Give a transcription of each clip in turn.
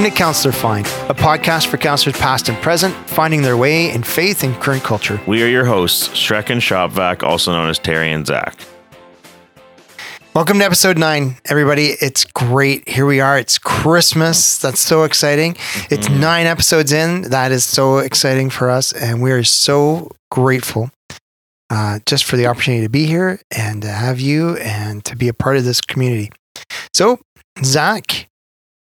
Welcome to Counselor Find, a podcast for counselors past and present, finding their way in faith and current culture. We are your hosts, Shrek and Shopvac, also known as Terry and Zach. Welcome to episode nine, everybody. It's great. Here we are. It's Christmas. That's so exciting. It's nine episodes in. That is so exciting for us. And we are so grateful uh, just for the opportunity to be here and to have you and to be a part of this community. So, Zach,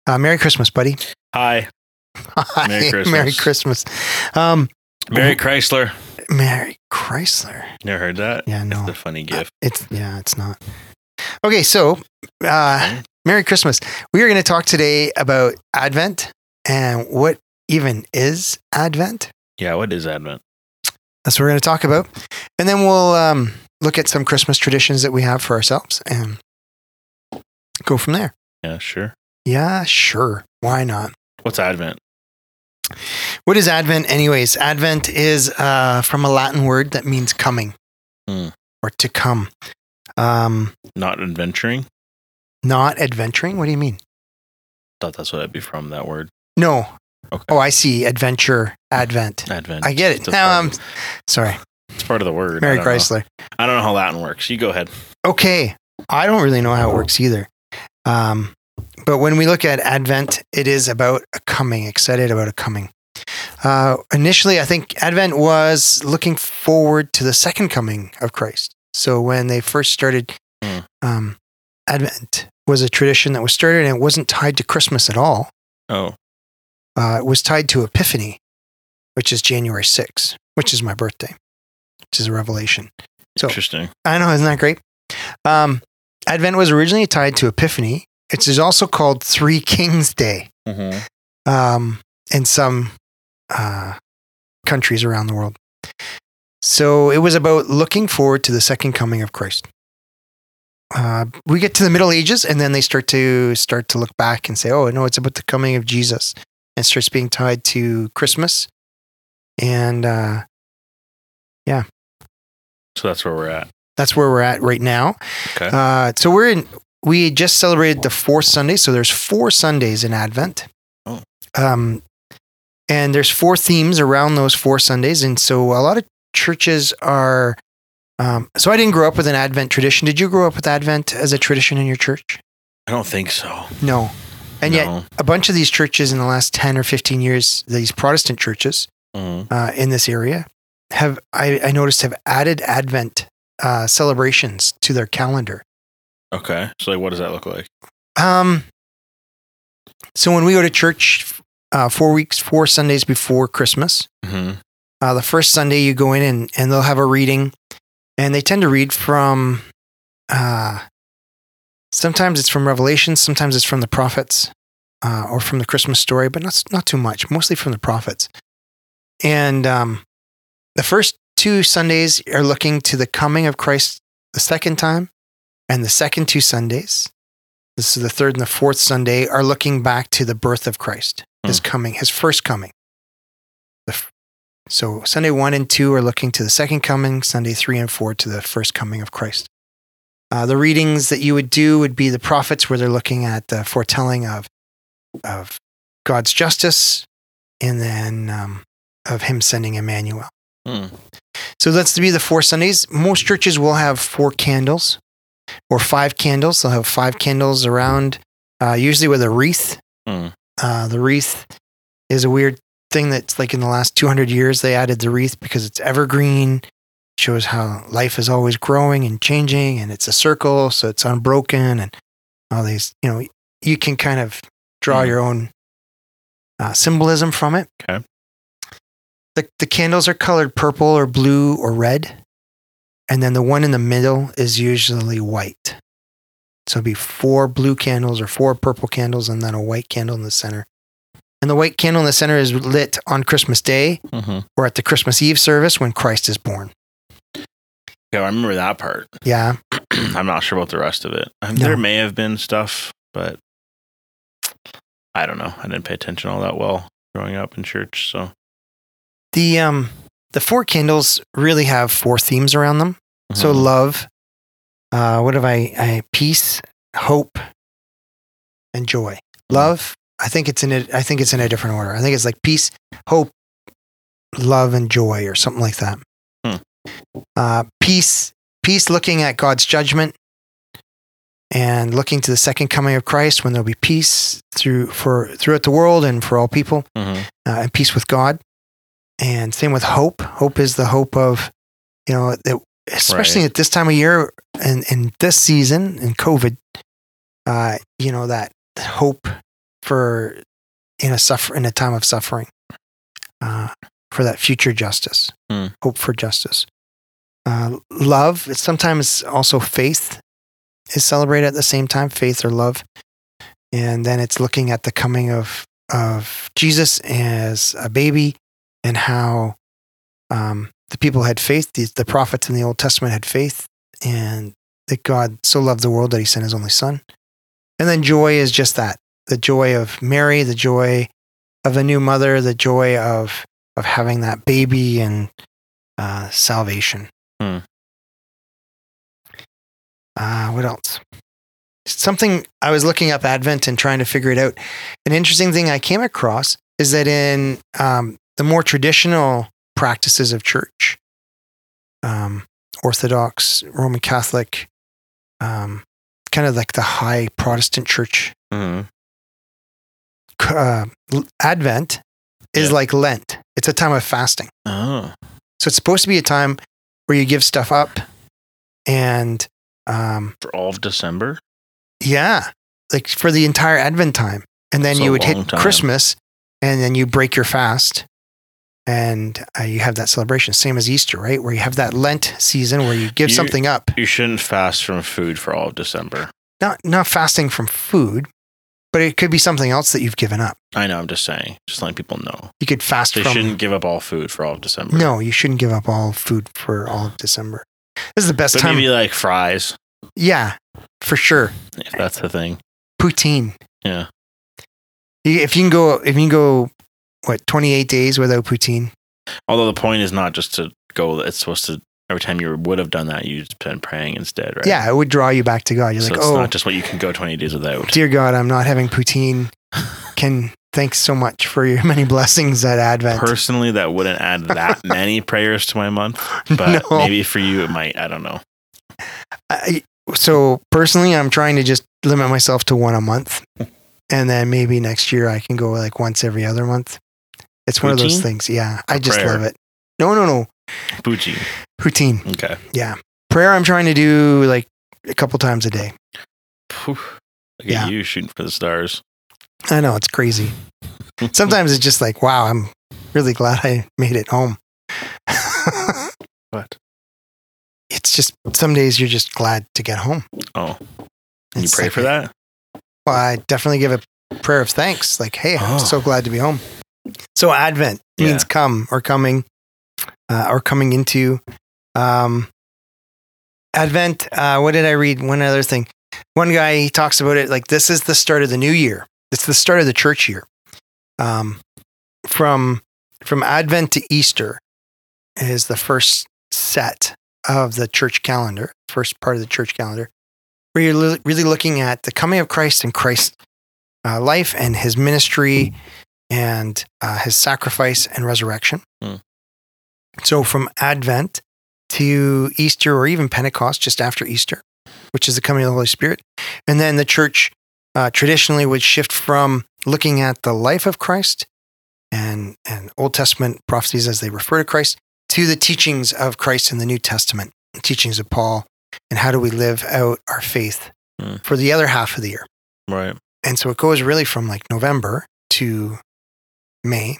uh, Merry Christmas, buddy. Hi. Hi. Merry Christmas. Merry Christmas. Um, Mary Chrysler. Merry Chrysler. Never heard that? Yeah, no. It's a funny gift. It's yeah, it's not. Okay, so uh, Merry Christmas. We are going to talk today about Advent and what even is Advent. Yeah, what is Advent? That's what we're going to talk about, and then we'll um, look at some Christmas traditions that we have for ourselves and go from there. Yeah, sure. Yeah, sure. Why not? What's Advent? What is Advent, anyways? Advent is uh, from a Latin word that means coming Hmm. or to come. Um, Not adventuring? not adventuring. What do you mean? Thought that's what it'd be from, that word. No. Okay. Oh, I see. Adventure, Advent. Advent. I get it. Now I'm of- sorry. it's part of the word. Mary know. Chrysler. I don't know how Latin works. You go ahead. Okay. I don't really know how it works either. Um, but when we look at Advent, it is about a coming, excited about a coming. Uh, initially, I think Advent was looking forward to the second coming of Christ. So when they first started, Hmm. um, Advent was a tradition that was started and it wasn't tied to Christmas at all. Oh, Uh, it was tied to Epiphany, which is January 6th, which is my birthday, which is a revelation. So- interesting. I know, isn't that great? Um, Advent was originally tied to Epiphany. It is also called Three Kings Day Mm-hmm. um, in some uh, countries around the world. So it was about looking forward to the second coming of Christ. Uh, we get to the Middle Ages, and then they start to start to look back and say, "Oh no, it's about the coming of Jesus," and it starts being tied to Christmas. And uh, yeah. So that's where we're at. that's where we're at right now. Okay. Uh, so we're in. We just celebrated the fourth Sunday, so there's four Sundays in Advent. Oh. Um, and there's four themes around those four Sundays, and so a lot of churches are. Um, so I didn't grow up with an Advent tradition. Did you grow up with Advent as a tradition in your church? I don't think so. No. And yet, a bunch of these churches in the last ten or fifteen years, these Protestant churches Mhm. uh, in this area, have I, I noticed have added Advent uh, celebrations to their calendar. Okay. So, like, what does that look like? Um, so when we go to church, uh, four weeks, four Sundays before Christmas, Mm-hmm. uh, the first Sunday you go in and, and they'll have a reading, and they tend to read from, uh, sometimes it's from Revelation, sometimes it's from the prophets, uh, or from the Christmas story, but not not too much, mostly from the prophets. And um, the first two Sundays are looking to the coming of Christ the second time, and the second two Sundays, this is the third and the fourth Sunday, are looking back to the birth of Christ, his coming, his first coming. F- so Sunday one and two are looking to the second coming, Sunday three and four to the first coming of Christ. Uh, the readings that you would do would be the prophets, where they're looking at the foretelling of, of God's justice and then um, of Him sending Emmanuel. Hmm. So that's to be the four Sundays. Most churches will have four candles or five candles. They'll have five candles around, uh, usually with a wreath. Hmm. Uh, the wreath is a weird thing that's like in the last 200 years they added the wreath because it's evergreen shows how life is always growing and changing and it's a circle so it's unbroken and all these you know you can kind of draw Hmm. your own uh, symbolism from it Okay. the, the candles are colored purple or blue or red and then the one in the middle is usually white so it'd be four blue candles or four purple candles and then a white candle in the center and the white candle in the center is lit on christmas day Mm-hmm. or at the christmas eve service when christ is born Yeah, I remember that part. yeah I'm not sure about the rest of it. Um, No. There may have been stuff, but I don't know. I didn't pay attention all that well growing up in church. So the um the four candles really have four themes around them so Mhm. love uh what have i i peace hope and joy love I think it's in a, I think it's in a different order. I think it's like peace, hope, love, and joy, or something like that. Hmm. Uh, peace, peace, looking at God's judgment, and looking to the second coming of Christ, when there'll be peace through for throughout the world and for all people, hmm uh, and peace with God. And same with hope. Hope is the hope of, you know, that especially Right. at this time of year and in this season in COVID, uh, you know, that hope for in a suffer in a time of suffering, uh, for that future justice, Hmm. hope for justice. Uh, love. It's sometimes also faith is celebrated at the same time, faith or love, and then it's looking at the coming of of Jesus as a baby and how um, the people had faith. The, the prophets in the Old Testament had faith, and that God so loved the world that He sent His only Son. And then joy is just that: the joy of Mary, the joy of a new mother, the joy of of having that baby and uh, salvation. Hmm. Uh, what else? Something I was looking up Advent and trying to figure it out. An interesting thing I came across is that in um, the more traditional practices of church, um, Orthodox, Roman Catholic, um, kind of like the high Protestant church, hmm uh, Advent is Yeah. like Lent. It's a time of fasting. Oh. So it's supposed to be a time where you give stuff up and um, For all of December? yeah, like for the entire Advent time. And then a you would hit time. Christmas and then you break your fast and uh, you have that celebration. Same as Easter, right? Where you have that Lent season where you give You- something up. You shouldn't fast from food for all of December. Not, not fasting from food, but it could be something else that you've given up. I know, I'm just saying. Just letting people know. You could fast They from. shouldn't give up all food for all of December. No, you shouldn't give up all food for all of December. This is the best But time. maybe like fries, yeah, for sure. if that's the thing. Poutine. Yeah. If you can go, if you can go, what twenty eight days without poutine? Although the point is not just to go, it's supposed to, every time you would have done that, you'd been praying instead, right? Yeah, it would draw you back to God. You're so like, it's oh, not just what you can go 20 days without. dear God, I'm not having poutine. Can thanks so much for your many blessings at Advent. Personally, that wouldn't add that many prayers to my month, but No. maybe for you it might. I don't know. I, so personally, I'm trying to just limit myself to one a month, and then maybe next year I can go like once every other month. It's one of those things. Yeah, I just prayer? love it. No, no, no, Bucci. poutine. Okay. Yeah, prayer. I'm trying to do like a couple times a day. Look Yeah. you shooting for the stars. I know it's crazy. Sometimes it's just like, wow, I'm really glad I made it home. What? it's just some days you're just glad to get home. Oh, you It's pray like for a- that? Well, I definitely give a prayer of thanks. Like, hey, I'm Oh. so glad to be home. So Advent means come or coming uh, or coming into. Um, Advent. Uh, what did I read? One other thing. One guy he talks about it like this is the start of the new year. It's the start of the church year. Um, from from Advent to Easter is the first set of the church calendar, first part of the church calendar, where you're li- really looking at the coming of Christ and Christ's uh, life and his ministry and uh, his sacrifice and resurrection. Hmm. So from Advent to Easter or even Pentecost, just after Easter, which is the coming of the Holy Spirit. And then the church uh, traditionally would shift from looking at the life of Christ and, and Old Testament prophecies as they refer to Christ to the teachings of Christ in the New Testament, the teachings of Paul, and how do we live out our faith Hmm. for the other half of the year. Right. And so it goes really from like November to May,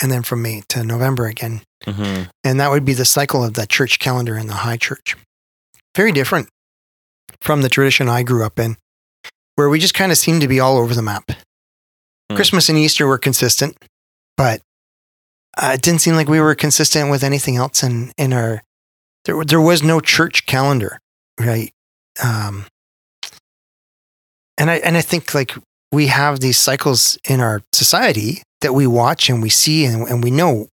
and then from May to November again. hmm And that would be the cycle of that church calendar in the high church. Very different from the tradition I grew up in, where we just kind of seemed to be all over the map. Hmm. Christmas and Easter were consistent, but uh, it didn't seem like we were consistent with anything else in, in our. There, there was no church calendar, right? Um, and I and I think like we have these cycles in our society that we watch and we see and, and we know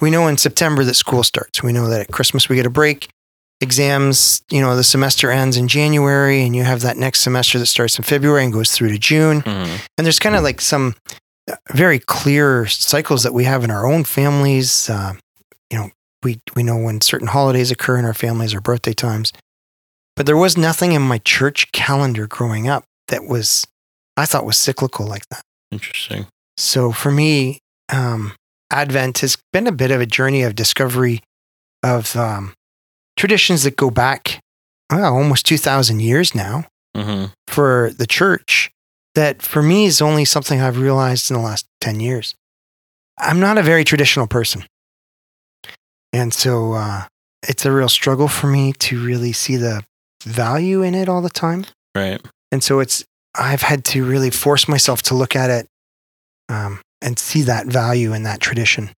we know in September that school starts. We know that at Christmas we get a break. exams, you know, the semester ends in January and you have that next semester that starts in February and goes through to June. Mhm. And there's kind of like some uh, very clear cycles that we have in our own families. Uh, you know, we, we know when certain holidays occur in our families or birthday times. But there was nothing in my church calendar growing up that was, I thought was cyclical like that. Interesting. So for me, um, Advent has been a bit of a journey of discovery of um, traditions that go back well, almost 2,000 years now hmm for the church. That for me is only something I've realized in the last 10 years. I'm not a very traditional person. And so uh, it's a real struggle for me to really see the value in it all the time. Right. And so it's, I've had to really force myself to look at it um, and see that value in that tradition.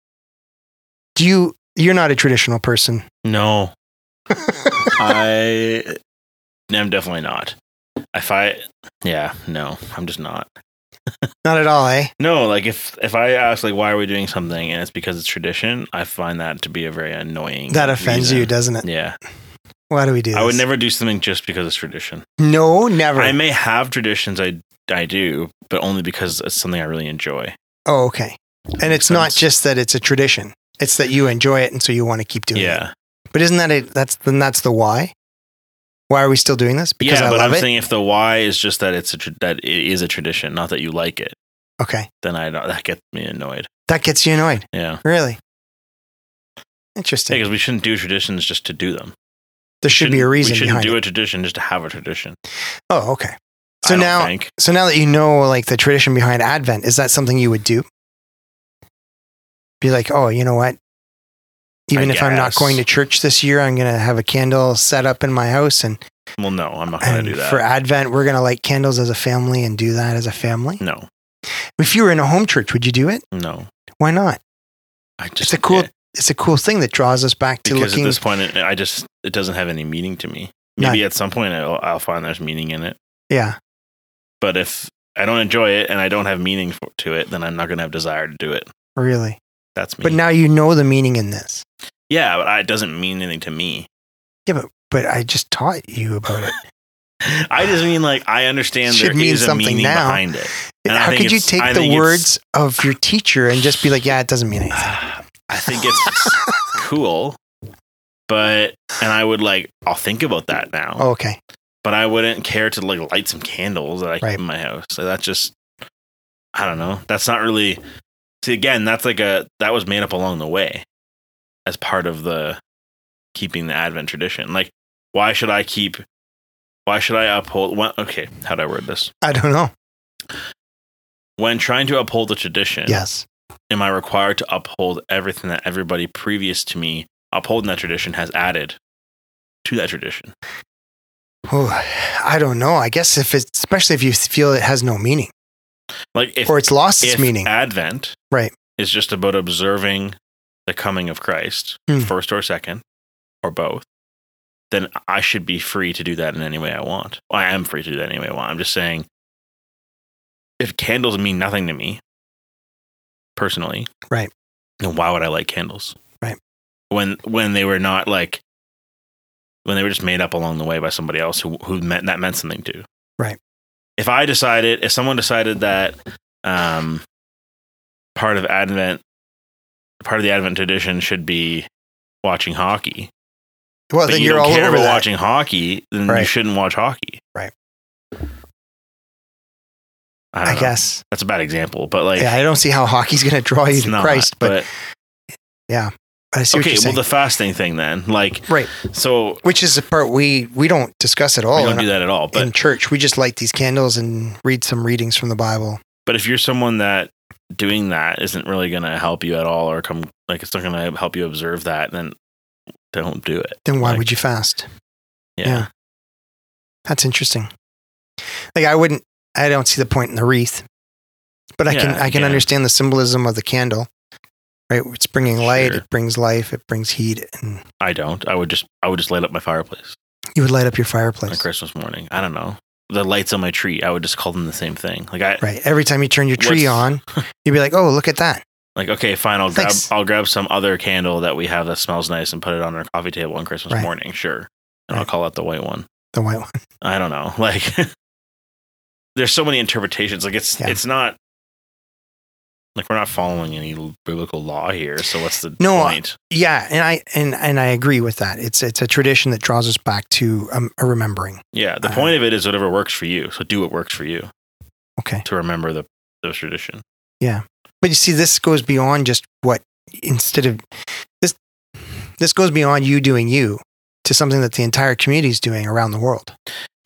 Do you, you're not a traditional person. No, I am definitely not. If I, yeah, no, I'm just not. not at all, eh? No, like if if I ask like why are we doing something and it's because it's tradition, I find that to be a very annoying. That offends you, doesn't it? Yeah, Why do we do this? I would never do something just because it's tradition. No, never. I may have traditions, I I do, but only because it's something I really enjoy. oh, okay. And it's not sense. just that it's a tradition. It's that you enjoy it and so you want to keep doing it. Yeah, But isn't that it? That's then that's the why. Why are we still doing this? Because yeah, I but I'm it. saying if the why is just that it's a tra- that it is a tradition, not that you like it, okay, then I that gets me annoyed. that gets you annoyed. Yeah, Really interesting. because we shouldn't do traditions just to do them. There should be a reason We shouldn't do it. a tradition just to have a tradition. Oh, okay. So now, think. so now that you know, like the tradition behind Advent, is that something you would do? Be like, oh, you know what? Even I if I'm not going to church this year, I'm going to have a candle set up in my house, and, Well, no, I'm not gonna do that. for Advent, we're going to light candles as a family and do that as a family. no, If you were in a home church, would you do it? no. Why not? I just It's a cool. It's a cool thing that draws us back to because looking. at this point, it, I just it doesn't have any meaning to me. None. Maybe at some point I'll, I'll find there's meaning in it, yeah, but if I don't enjoy it and I don't have meaning for, to it, then I'm not going to have desire to do it. really. That's me. But now you know the meaning in this. yeah, but I- it doesn't mean anything to me. Yeah, but but I just taught you about it. I just mean like I understand there mean is a something meaning now. behind it. And I How could you take I the words of your teacher and just be like, yeah, it doesn't mean anything? I think it's cool, but and I would like I'll think about that now. Oh, okay. but I wouldn't care to like light some candles that I keep in my house. So that's just, I don't know. That's not really. See, again, that's like a that was made up along the way, as part of the keeping the Advent tradition. Like, why should I keep? Why should I uphold? When, okay, how do I word this? I don't know. When trying to uphold the tradition, Yes. Am I required to uphold everything that everybody previous to me upholding that tradition has added to that tradition? Oh, I don't know. I guess if it's especially if you feel it has no meaning Like, if or it's lost its meaning. Advent Right. is just about observing the coming of Christ, Hmm. first or second, or both, then I should be free to do that in any way I want. Well, I am free to do that any way I want. I'm just saying, if candles mean nothing to me personally, Right. then why would I light candles? Right. When when they were not like when they were just made up along the way by somebody else who who meant that meant something to. Right. If I decided, if someone decided that um, part of Advent, part of the Advent tradition should be watching hockey, well, but then you you're don't all care over watching hockey, then you shouldn't watch hockey. Right. I, I guess. that's a bad example, but like, yeah, I don't see how hockey's going to draw you to not, Christ, but, but I see what okay. Well, saying. the fasting thing then, like, right. so Which is the part we we don't discuss at all we don't in, do that at all. But in church. We just light these candles and read some readings from the Bible. But if you're someone that doing that isn't really going to help you at all, or come like it's not going to help you observe that, then don't do it. Then why Like, would you fast? Yeah. yeah. That's interesting. Like I wouldn't. I don't see the point in the wreath, but I can. I can yeah. understand the symbolism of the candle. Right, it's bringing light. Sure. It brings life. It brings heat, and I don't. I would just I would just light up my fireplace you would light up your fireplace on. Christmas morning. I don't know the lights on my tree. I would just call them the same thing. Like I Right. Every time you turn your tree on, you'd be like, "Oh, look at that! Like, okay, fine, I'll grab I'll grab some other candle that we have that smells nice and put it on our coffee table on Christmas Right. morning, sure. And I'll call it the white one. The white one. I don't know. Like there's so many interpretations. Like it's Yeah. it's not like we're not following any biblical law here. So what's the No, uh, point? Yeah, and I and and I agree with that. It's it's a tradition that draws us back to um, a remembering. Yeah, the uh, point of it is whatever works for you. So do what works for you Okay. to remember the the tradition. Yeah, but you see, this goes beyond just what instead of this, this goes beyond you doing you to something that the entire community is doing around the world.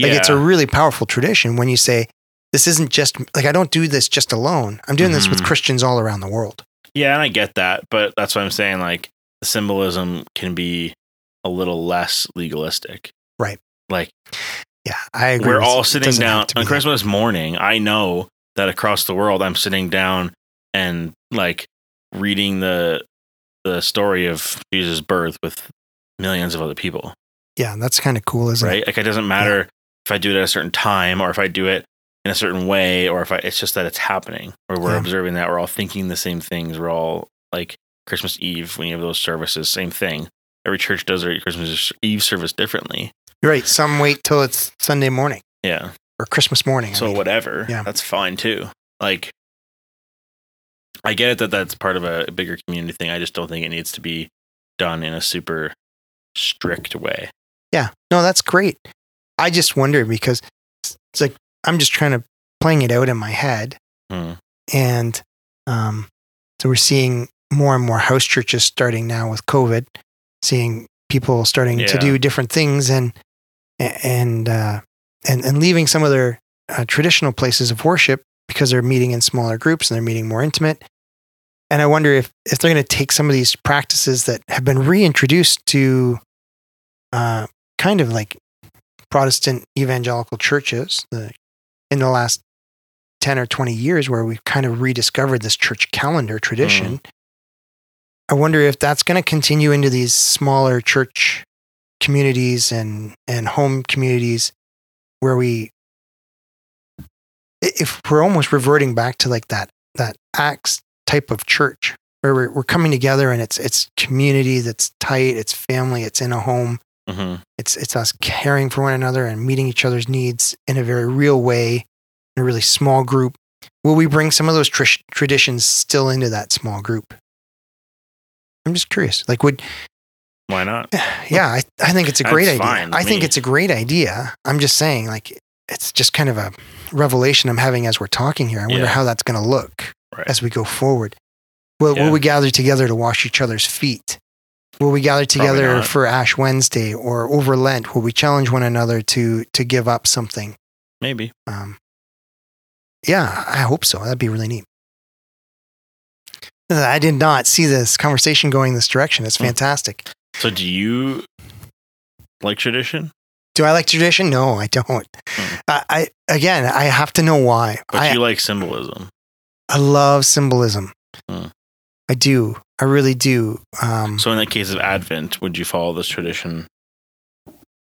Like yeah, it's a really powerful tradition when you say, this isn't just like I don't do this just alone. I'm doing this with Mhm. Christians all around the world. yeah, and I get that, but that's what I'm saying. Like the symbolism can be a little less legalistic. Right. Like Yeah, I agree. we're all sitting down on that. Christmas morning. I know that across the world, I'm sitting down and like reading the the story of Jesus' birth with millions of other people. Yeah, that's kind of cool, isn't right? it? Like it doesn't matter if I do it at a certain time or if I do it in a certain way or if I it's just that it's happening or we're Yeah. observing that we're all thinking the same things. We're all like Christmas Eve when you have those services, same thing. Every church does their Christmas Eve service differently. You're right. Some wait till it's Sunday morning Yeah. or Christmas morning. I So mean. whatever. Yeah. That's fine too. Like I get it that that's part of a bigger community thing. I just don't think it needs to be done in a super strict way. Yeah, no, that's great. I just wonder because it's like I'm just trying to playing it out in my head, Hmm. and um, so we're seeing more and more house churches starting now with COVID, seeing people starting to do different things and and uh, and and leaving some of their uh, traditional places of worship because they're meeting in smaller groups and they're meeting more intimate. And I wonder if if they're going to take some of these practices that have been reintroduced to uh, kind of like Protestant evangelical churches the, in the last 10 or 20 years, where we've kind of rediscovered this church calendar tradition. Mm. I wonder if that's going to continue into these smaller church communities and, and home communities where we, if we're almost reverting back to like that, that Acts type of church where we're, we're coming together and it's, it's community that's tight, it's family, it's in a home hmm it's it's us caring for one another and meeting each other's needs in a very real way, in a really small group. Will we bring some of those tr- traditions still into that small group? I'm just curious. Like, would Why not? yeah, I, I think it's a great That's idea. I think me. it's a great idea. I'm just saying, like, it's just kind of a revelation I'm having as we're talking here. I wonder Yeah. how that's going to look Right. as we go forward. Will, Yeah. will we gather together to wash each other's feet? Will we gather together for Ash Wednesday or over Lent? Will we challenge one another to to give up something? Maybe. Um, yeah, I hope so. That'd be really neat. I did not see this conversation going this direction. It's Hmm. fantastic. So do you like tradition? Do I like tradition? No, I don't. Hmm. I, I again, I have to know why. But I, you like symbolism. I love symbolism. Hmm. I do. I really do. Um, So in the case of Advent, would you follow this tradition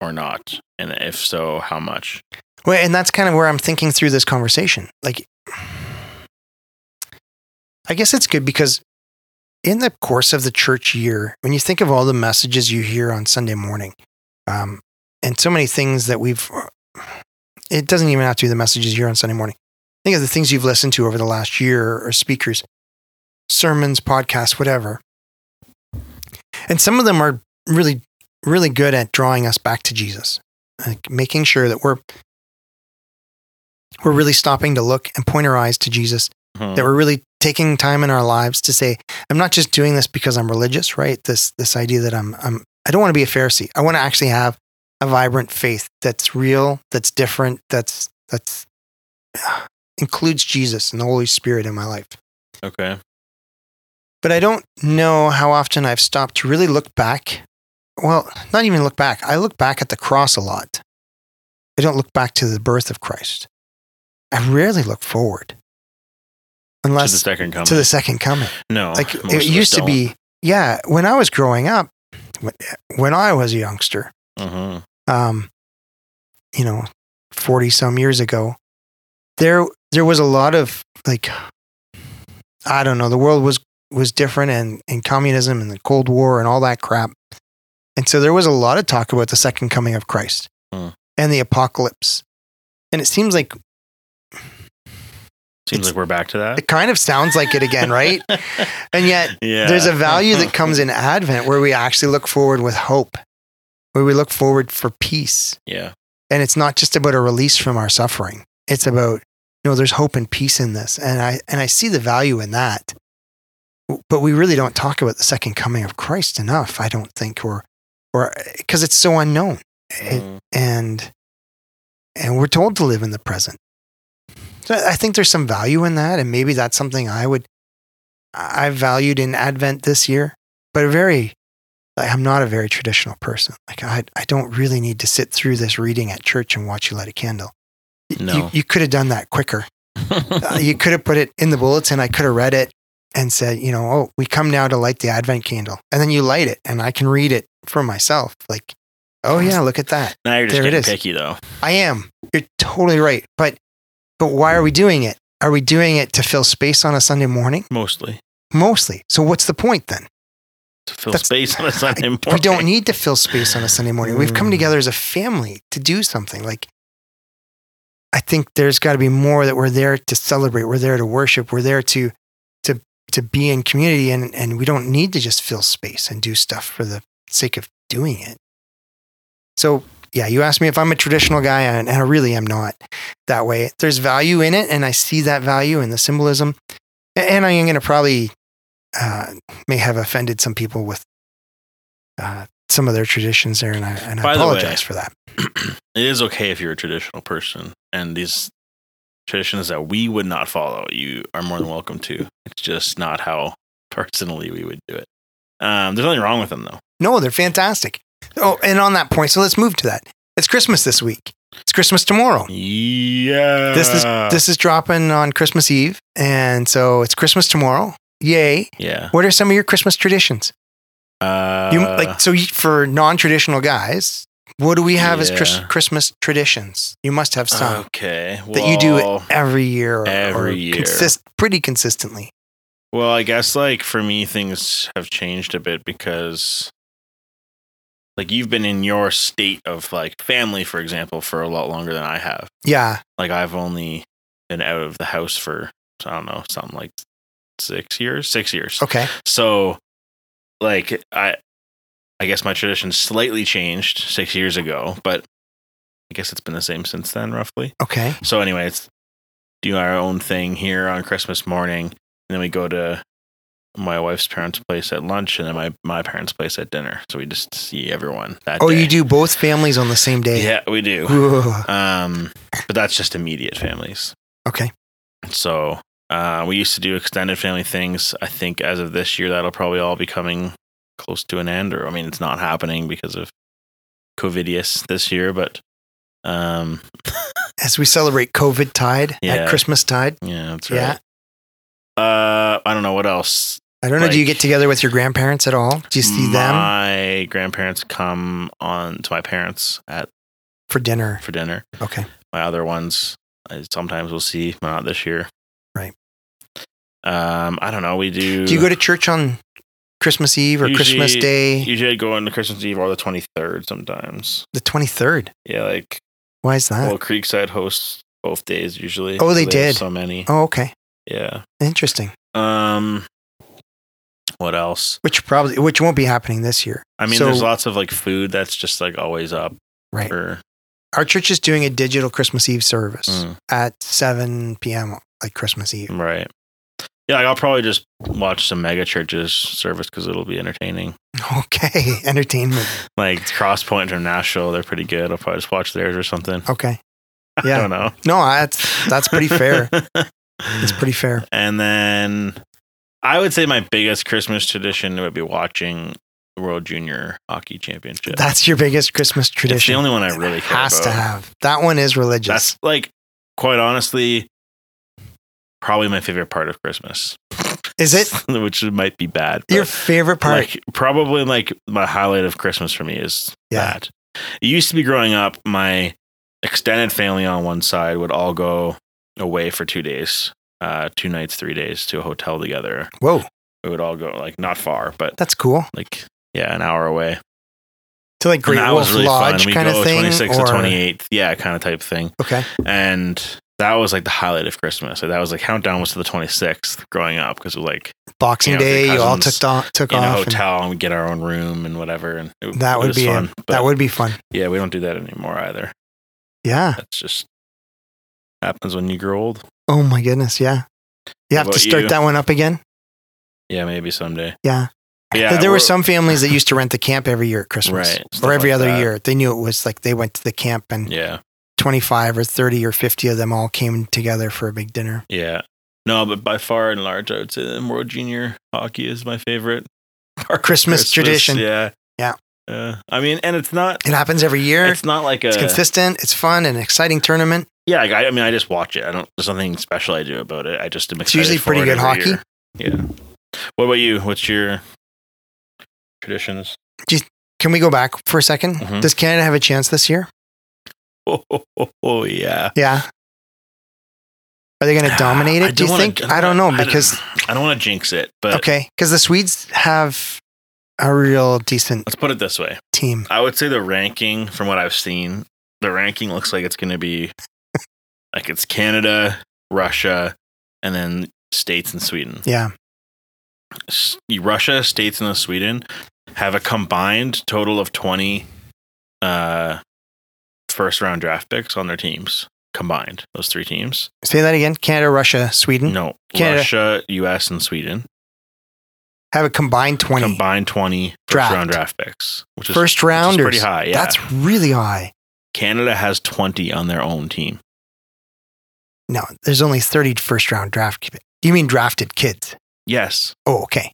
or not? And if so, how much? Well, and that's kind of where I'm thinking through this conversation. Like, I guess it's good because in the course of the church year, when you think of all the messages you hear on Sunday morning, um, and so many things that we've, it doesn't even have to be the messages you hear on Sunday morning. Think of the things you've listened to over the last year or speakers, sermons, podcasts, whatever. And some of them are really, really good at drawing us back to Jesus, like making sure that we're we're really stopping to look and point our eyes to Jesus, Hmm. that we're really taking time in our lives to say, I'm not just doing this because I'm religious, right? This this idea that I'm I'm I don't want to be a Pharisee. I want to actually have a vibrant faith that's real, that's different, that's that's includes Jesus and the Holy Spirit in my life. Okay. But I don't know how often I've stopped to really look back. Well, not even look back. I look back at the cross a lot. I don't look back to the birth of Christ. I rarely look forward. To Unless the second coming. to the second coming. no. Like it us used to be, yeah. When I was growing up, when, I was a youngster, Mhm. um, you know, forty some years ago, there there was a lot of like, I don't know. The world was was different and, and communism and the Cold War and all that crap. And so there was a lot of talk about the second coming of Christ Hmm. and the apocalypse. And it seems like Seems like we're back to that. it kind of sounds like it again, right? And yet yeah. there's a value that comes in Advent where we actually look forward with hope, where we look forward for peace. yeah. And it's not just about a release from our suffering. It's about, you know, there's hope and peace in this. And I and I see the value in that. But we really don't talk about the second coming of Christ enough, I don't think, or or because it's so unknown. It- Mm. and and we're told to live in the present. So I think there's some value in that, and maybe that's something I would I valued in Advent this year, but a very like, I'm not a very traditional person. Like I I don't really need to sit through this reading at church and watch you light a candle. No. You, you could have done that quicker. Uh, you could have put it in the bulletin. I could have read it and said, you know, oh, we come now to light the Advent candle, and then you light it, and I can read it for myself. Like, oh yeah, look at that. now you're just There getting is. picky though. I am. You're totally right. But but why are we doing it? Are we doing it to fill space on a Sunday morning? Mostly. Mostly. So what's the point then? To fill That's- space on a Sunday morning. We don't need to fill space on a Sunday morning. We've come Mm. together as a family to do something. Like I think there's got to be more that we're there to celebrate. We're there to worship. We're there to to be in community and and we don't need to just fill space and do stuff for the sake of doing it. So yeah, you asked me if I'm a traditional guy, and and I really am not that way. There's value in it, and I see that value in the symbolism. And I am going to probably uh, may have offended some people with uh, some of their traditions there, and I, and I the way- apologize for that. it is okay if you're a traditional person and these traditions that we would not follow you are more than welcome to it's just not how personally we would do it um, there's nothing wrong with them though No, they're fantastic. Oh, and on that point, so let's move to that. It's Christmas this week. It's Christmas tomorrow. yeah This is this is dropping on Christmas Eve, and so it's Christmas tomorrow. Yay! yeah What are some of your Christmas traditions? uh, You like so you, for non-traditional guys. What do we have as Chris, Christmas traditions? You must have some okay that you do every year, or, every or year. consist pretty consistently. Well, I guess like for me, things have changed a bit because like you've been in your state of like family, for example, for a lot longer than I have. Yeah, Like I've only been out of the house for I don't know something like six years, six years. okay, So like I, I guess my tradition slightly changed six years ago, but I guess it's been the same since then, roughly. okay, So anyway, it's do our own thing here on Christmas morning, and then we go to my wife's parents' place at lunch, and then my my parents' place at dinner. So we just see everyone that Oh, day. you do both families on the same day. Yeah, we do. Ooh, Um, but that's just immediate families. okay. So uh, we used to do extended family things. I think as of this year, that'll probably all be coming close to an end. Or I mean, it's not happening because of COVIDius this year, but um, As we celebrate COVID tide Yeah. at Christmas tide. yeah, that's Yeah. right. Uh, I don't know what else. I don't know. do you get together with your grandparents at all? Do you see them My grandparents come on to my parents at for dinner? for dinner. Okay. My other ones, I sometimes we'll see, not this year. Right. Um, I don't know. We do. Do you go to church on Christmas Eve or Christmas Day, Usually I go on the Christmas Eve or the 23rd sometimes. the 23rd? Yeah, like, Why is that? well, Creekside hosts both days usually. Oh, they have did? So many. oh, okay. Yeah. Interesting. Um, what else? Which probably, which won't be happening this year. I mean, So- there's lots of like food that's just like always up Right. for. Our church is doing a digital Christmas Eve service Mm, at 7 p.m. like Christmas Eve. right. Yeah, I'll probably just watch some mega churches service because it'll be entertaining. Okay. Entertainment. Like Crosspoint International, they're pretty good. I'll probably just watch theirs or something. Okay. I Yeah. don't know. No, that's, that's pretty fair. It's pretty fair. And then I would say my biggest Christmas tradition would be watching the World Junior Hockey Championship. That's your biggest Christmas tradition. It's the only one I really care Has about. to have. That one is religious. That's like, quite honestly, probably my favorite part of Christmas. Is it? Which might be bad. Your favorite part? Like probably like my highlight of Christmas for me is Yeah. that. It used to be growing up, my extended family on one side would all go away for two days, uh, two nights, three days to a hotel together. Whoa. We would all go like not far, but That's cool. like yeah, an hour away. To like Great Wolf really Lodge kind of thing. 26th or, to 28th, yeah, kind of type thing. Okay. And that was like the highlight of Christmas. So that was like countdown was to the 26th growing up because it was like Boxing You know, Day, you all took off, took in a off. and hotel and we get our own room and whatever. And it, that would be fun. But That would be fun. yeah, we don't do that anymore either. Yeah. That's just happens when you grow old. Oh my goodness. Yeah. You have to start you? that one up again. Yeah, maybe someday. Yeah. Yeah, there were we're- some families that used to rent the camp every year at Christmas Right, or every like other that. year. They knew it was like they went to the camp and Yeah, 25 or 30 or 50 of them all came together for a big dinner. yeah. No, but by far and large, I would say that World Junior Hockey is my favorite of Christmas tradition. Yeah, Yeah. Uh, I mean, and it's not. It happens every year. It's, It's not like a consistent. It's fun and exciting tournament. Yeah, like, I, I mean, I just watch it. I don't. There's nothing special I do about it. I just am It's usually pretty good hockey. year. Yeah. What about you? What's your traditions? Can we go back for a 2nd Mhm. Does Canada have a chance this year? Oh, oh, oh, yeah. Yeah. Are they going to dominate it? Do you wanna- think? I don't know I don't- because I don't want to jinx it, but okay, because the Swedes have a real decent let's put it this way. team. I would say the ranking, from what I've seen, the ranking looks like it's going to be like it's Canada, Russia, and then States and Sweden. Yeah. Russia, States, and Sweden have a combined total of 20 uh, first round draft picks on their teams. Combined, those three teams. Say that again. Canada, Russia, Sweden No, Canada. Russia, US, and Sweden have a combined 20. combined 20 first Draft. round draft picks, which is, First which is pretty high. Yeah. That's really high. Canada has 20 on their own team. No, there's only 30 first round draft. You mean drafted kids? Yes. Oh, okay.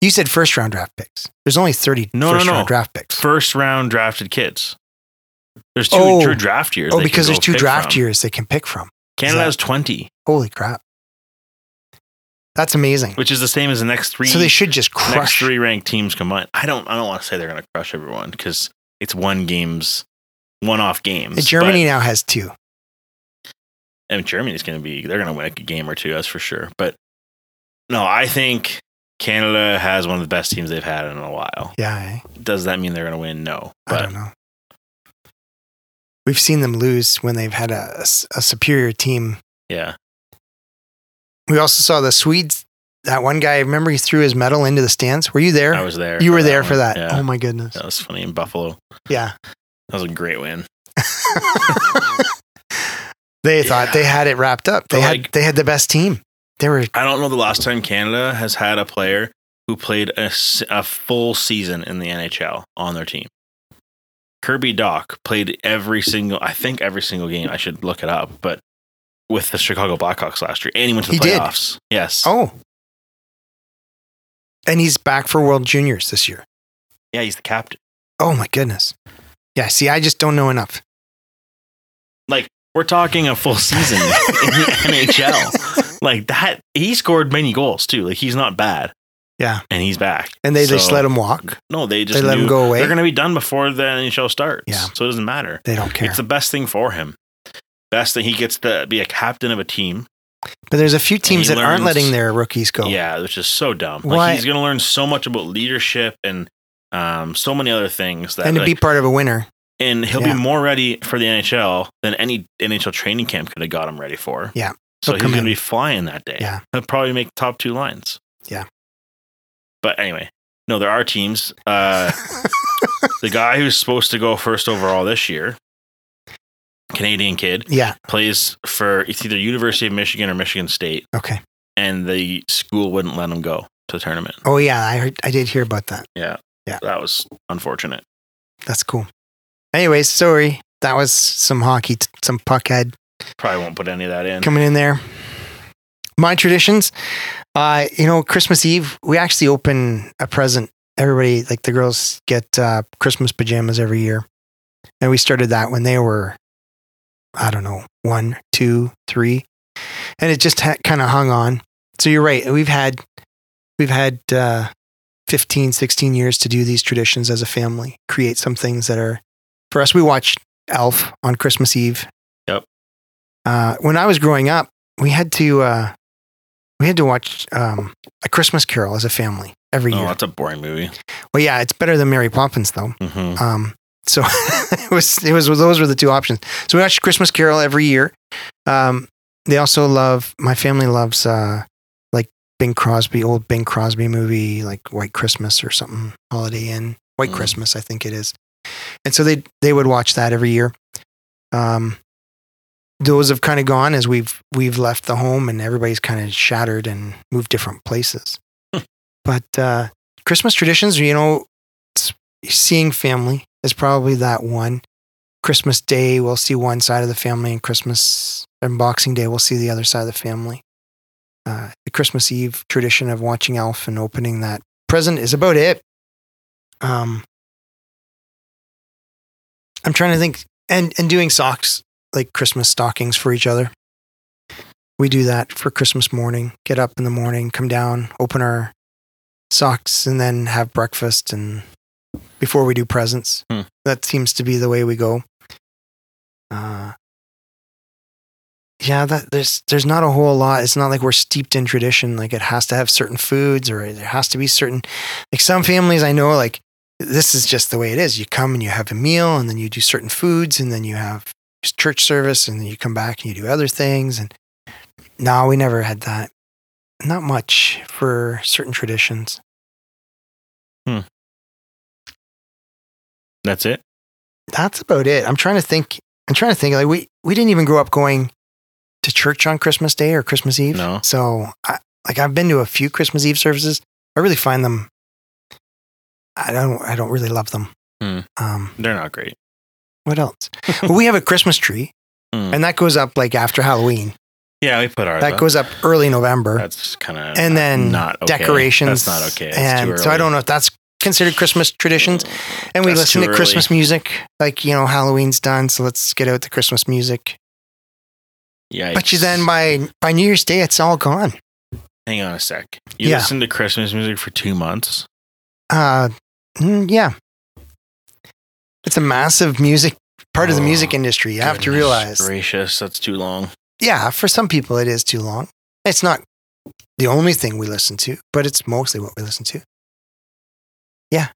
You said first round draft picks. There's only 30 No, no, first no. round draft picks. First round drafted kids. There's two, Oh. two draft years. Oh, because there's two draft from. years they can pick from. Canada that- has 20, Holy crap. That's amazing. which is the same as the next three. So they should just next crush. three ranked teams combined. I don't. I don't want to say they're going to crush everyone because it's one games, one off games. And Germany now has two. but, and Germany's going to be. They're going to win a game or two, that's for sure. But no, I think Canada has one of the best teams they've had in a while. Yeah, eh? Does that mean they're going to win? No, I don't know. We've seen them lose when they've had a superior team. yeah, We also saw the Swedes. That one guy, remember he threw his medal into the stands? Were you there? I was there. you were there one. for that. Yeah, Oh my goodness. that was funny in Buffalo. Yeah. That was a great win. they thought they had it wrapped up. They But, had like- they had the best team. They were I don't know the last time Canada has had a player who played a, a full season in the NHL on their team. Kirby Dach played every single, I think every single game. I should look it up, but with the Chicago Blackhawks last year, and he went to the He did? playoffs. Yes. oh, and he's back for World Juniors this year. yeah, he's the captain. Oh my goodness. Yeah. See, I just don't know enough. Like we're talking a full season in the NHL. Like that, he scored many goals too. Like he's not bad. Yeah. and he's back. And they just let him walk. No, they just They let him go away? They're going to be done before the NHL starts. Yeah. so it doesn't matter. They don't care. It's the best thing for him. Best thing he gets to be a captain of a team. but there's a few teams that aren't letting their rookies go. Yeah, which is so dumb. Why- he's going to learn so much about leadership and um, so many other things that and to like, be part of a winner. and he'll Yeah. be more ready for the NHL than any NHL training camp could have got him ready for. Yeah. So He'll he's going to be flying that day. Yeah. He'll probably make top two lines. Yeah. But anyway, no, there are teams. Uh, the guy who's supposed to go first overall this year, Canadian kid, yeah. plays for it's either University of Michigan or Michigan State, Okay. and the school wouldn't let him go to the tournament. Oh yeah, I heard. I did hear about that. Yeah. Yeah. That was unfortunate. That's cool. Anyways, sorry. That was some hockey, t- some puckhead Probably won't put any of that in. coming in there. My traditions, uh, you know, Christmas Eve, we actually open a present. Everybody, like the girls, get uh, Christmas pajamas every year, and we started that when they were, I don't know, one, two, three, and it just ha- kind of hung on. So you're right. We've had, we've had uh, 15, 16 years to do these traditions as a family. Create some things that are, for us. We watched Elf on Christmas Eve. Yep. Uh, when I was growing up, we had to uh, we had to watch um, a Christmas Carol as a family every year. Oh, year. that's a boring movie. Well, yeah, it's better than Mary Poppins though. hmm Um, so it was it was those were the two options. So we watched Christmas Carol every year. Um, they also love my family loves uh, like Bing Crosby, old Bing Crosby movie like White Christmas or something, Holiday Inn, White Mm. Christmas, I think it is. And so they they would watch that every year. Um, those have kind of gone as we've we've left the home and everybody's kind of shattered and moved different places. Hmm. but uh, Christmas traditions, you know, seeing family is probably that one. Christmas Day, we'll see one side of the family, and Christmas and Boxing Day, we'll see the other side of the family. Uh, the Christmas Eve tradition of watching Elf and opening that present is about it. Um, I'm trying to think, and and doing socks like Christmas stockings for each other. We do that for Christmas morning. Get up in the morning, come down, open our socks, and then have breakfast and before we do presents. Hmm. That seems to be the way we go. Uh, yeah, that there's there's not a whole lot. It's not like we're steeped in tradition. Like it has to have certain foods or there has to be certain. Like some families I know, like this is just the way it is. You come and you have a meal, and then you do certain foods, and then you have church service, and you come back and you do other things. And no, we never had that. Not much for certain traditions. Hmm. That's it. that's about it. I'm trying to think. I'm trying to think. Like we we didn't even grow up going to church on Christmas Day or Christmas Eve. No. So I, like I've been to a few Christmas Eve services. I really find them. I don't. I don't really love them. Hmm. Um. They're not great. What else? well, we have a Christmas tree, Hmm. and that goes up like after Halloween. Yeah, we put ours. That up. goes up early November, That's kind of and then not okay. decorations. That's not okay. It's and so I don't know if that's considered Christmas traditions. And we That's listen to early. Christmas music, like you know Halloween's done, so let's get out the Christmas music. Yeah, But you then by by New Year's Day, it's all gone. hang on a sec. You Yeah. listen to Christmas music for two months. Uh, mm, yeah, it's a massive music part of the Oh, music industry. You have to realize, gracious, that's too long. yeah, for some people it is too long. It's not the only thing we listen to, but it's mostly what we listen to. Yeah,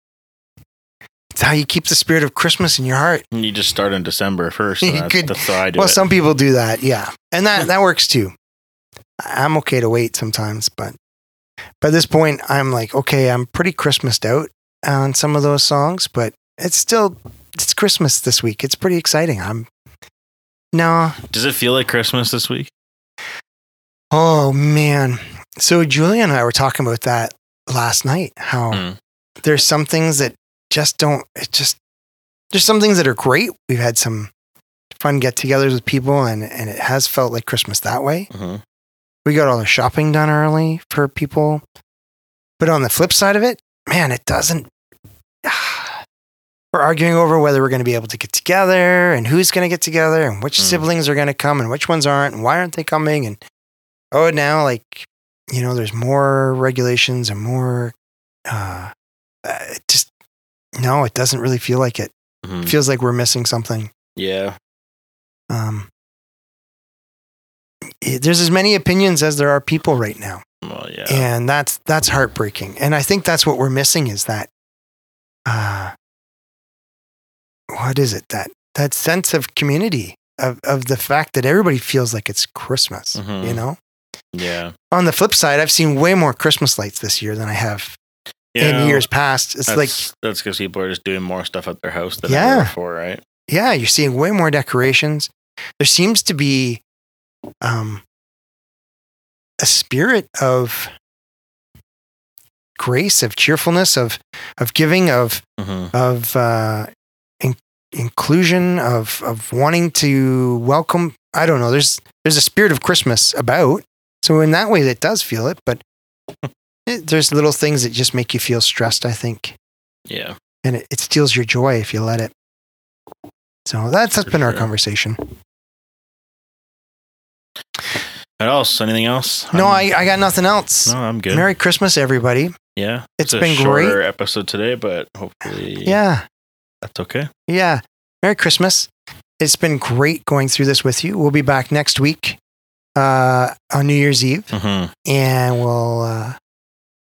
it's how you keep the spirit of Christmas in your heart. And you just start in December first. You that's, could- that's how I do Well, it. some people do that, yeah, and that that works too. I'm okay to wait sometimes, but by this point, I'm like, okay, I'm pretty Christmased out on some of those songs, but it's still it's Christmas this week. It's pretty exciting. I'm no, Does it feel like Christmas this week? oh man. So Julia and I were talking about that last night. How Hmm. there's some things that just don't. It just there's some things that are great. We've had some fun get-togethers with people, and and it has felt like Christmas that way. hmm we got all the shopping done early for people. But on the flip side of it, man, it doesn't. We're arguing over whether we're going to be able to get together and who's going to get together and which Mm. siblings are going to come and which ones aren't and why aren't they coming. And oh, now, like, you know, there's more regulations and more. Uh, uh, it just, no, it doesn't really feel like it. hmm It feels like we're missing something. Yeah. Um, it- there's as many opinions as there are people right now Well, yeah. and that's that's heartbreaking and i think that's what we're missing is that uh what is it that that sense of community of of the fact that everybody feels like it's christmas Mhm. you know yeah. on the flip side i've seen way more christmas lights this year than i have Yeah. in years past it's that's, like that's because people are just doing more stuff at their house than Yeah. ever before, right? yeah you're seeing way more decorations there seems to be um a spirit of grace of cheerfulness of of giving of hmm of uh, inclusion of of wanting to welcome. I don't know. There's there's a spirit of Christmas about. So in that way, that does feel it. But it, there's little things that just make you feel stressed. I think, Yeah. and it, it steals your joy if you let it. So that's that's For been our conversation. What else? Anything else? No, I'm- I, I got nothing else. No, I'm good. Merry Christmas, everybody. yeah. It's a been great. episode today, but hopefully Yeah, that's okay. yeah. Merry Christmas. It's been great going through this with you. We'll be back next week uh, on New Year's Eve, hmm and we'll uh,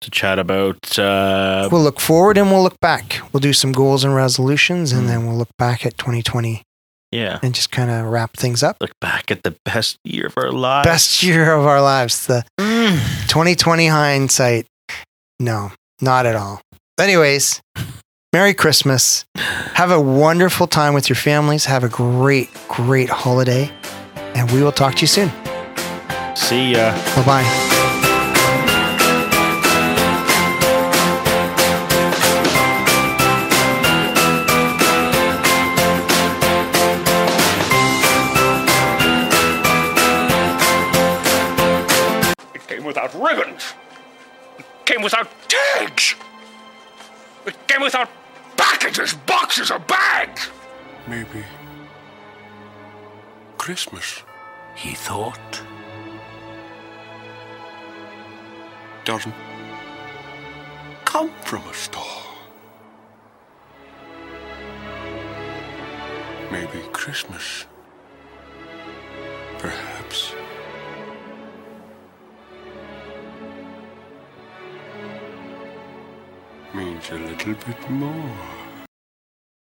To chat about. Uh, we'll look forward and we'll look back. We'll do some goals and resolutions, and Mm. then we'll look back at 2020 yeah. and just kind of wrap things up. Look back at the best year of our lives. Best year of our lives, the Mm. 2020 hindsight. No, not at all. Anyways, Merry Christmas. Have a wonderful time with your families. Have a great, great holiday. And we will talk to you soon. See ya. Bye bye. It came without ribbons. It came without tags. It came without packages, boxes, or bags. Maybe Christmas, He thought. doesn't come from a store. Maybe Christmas, perhaps, means a little bit more.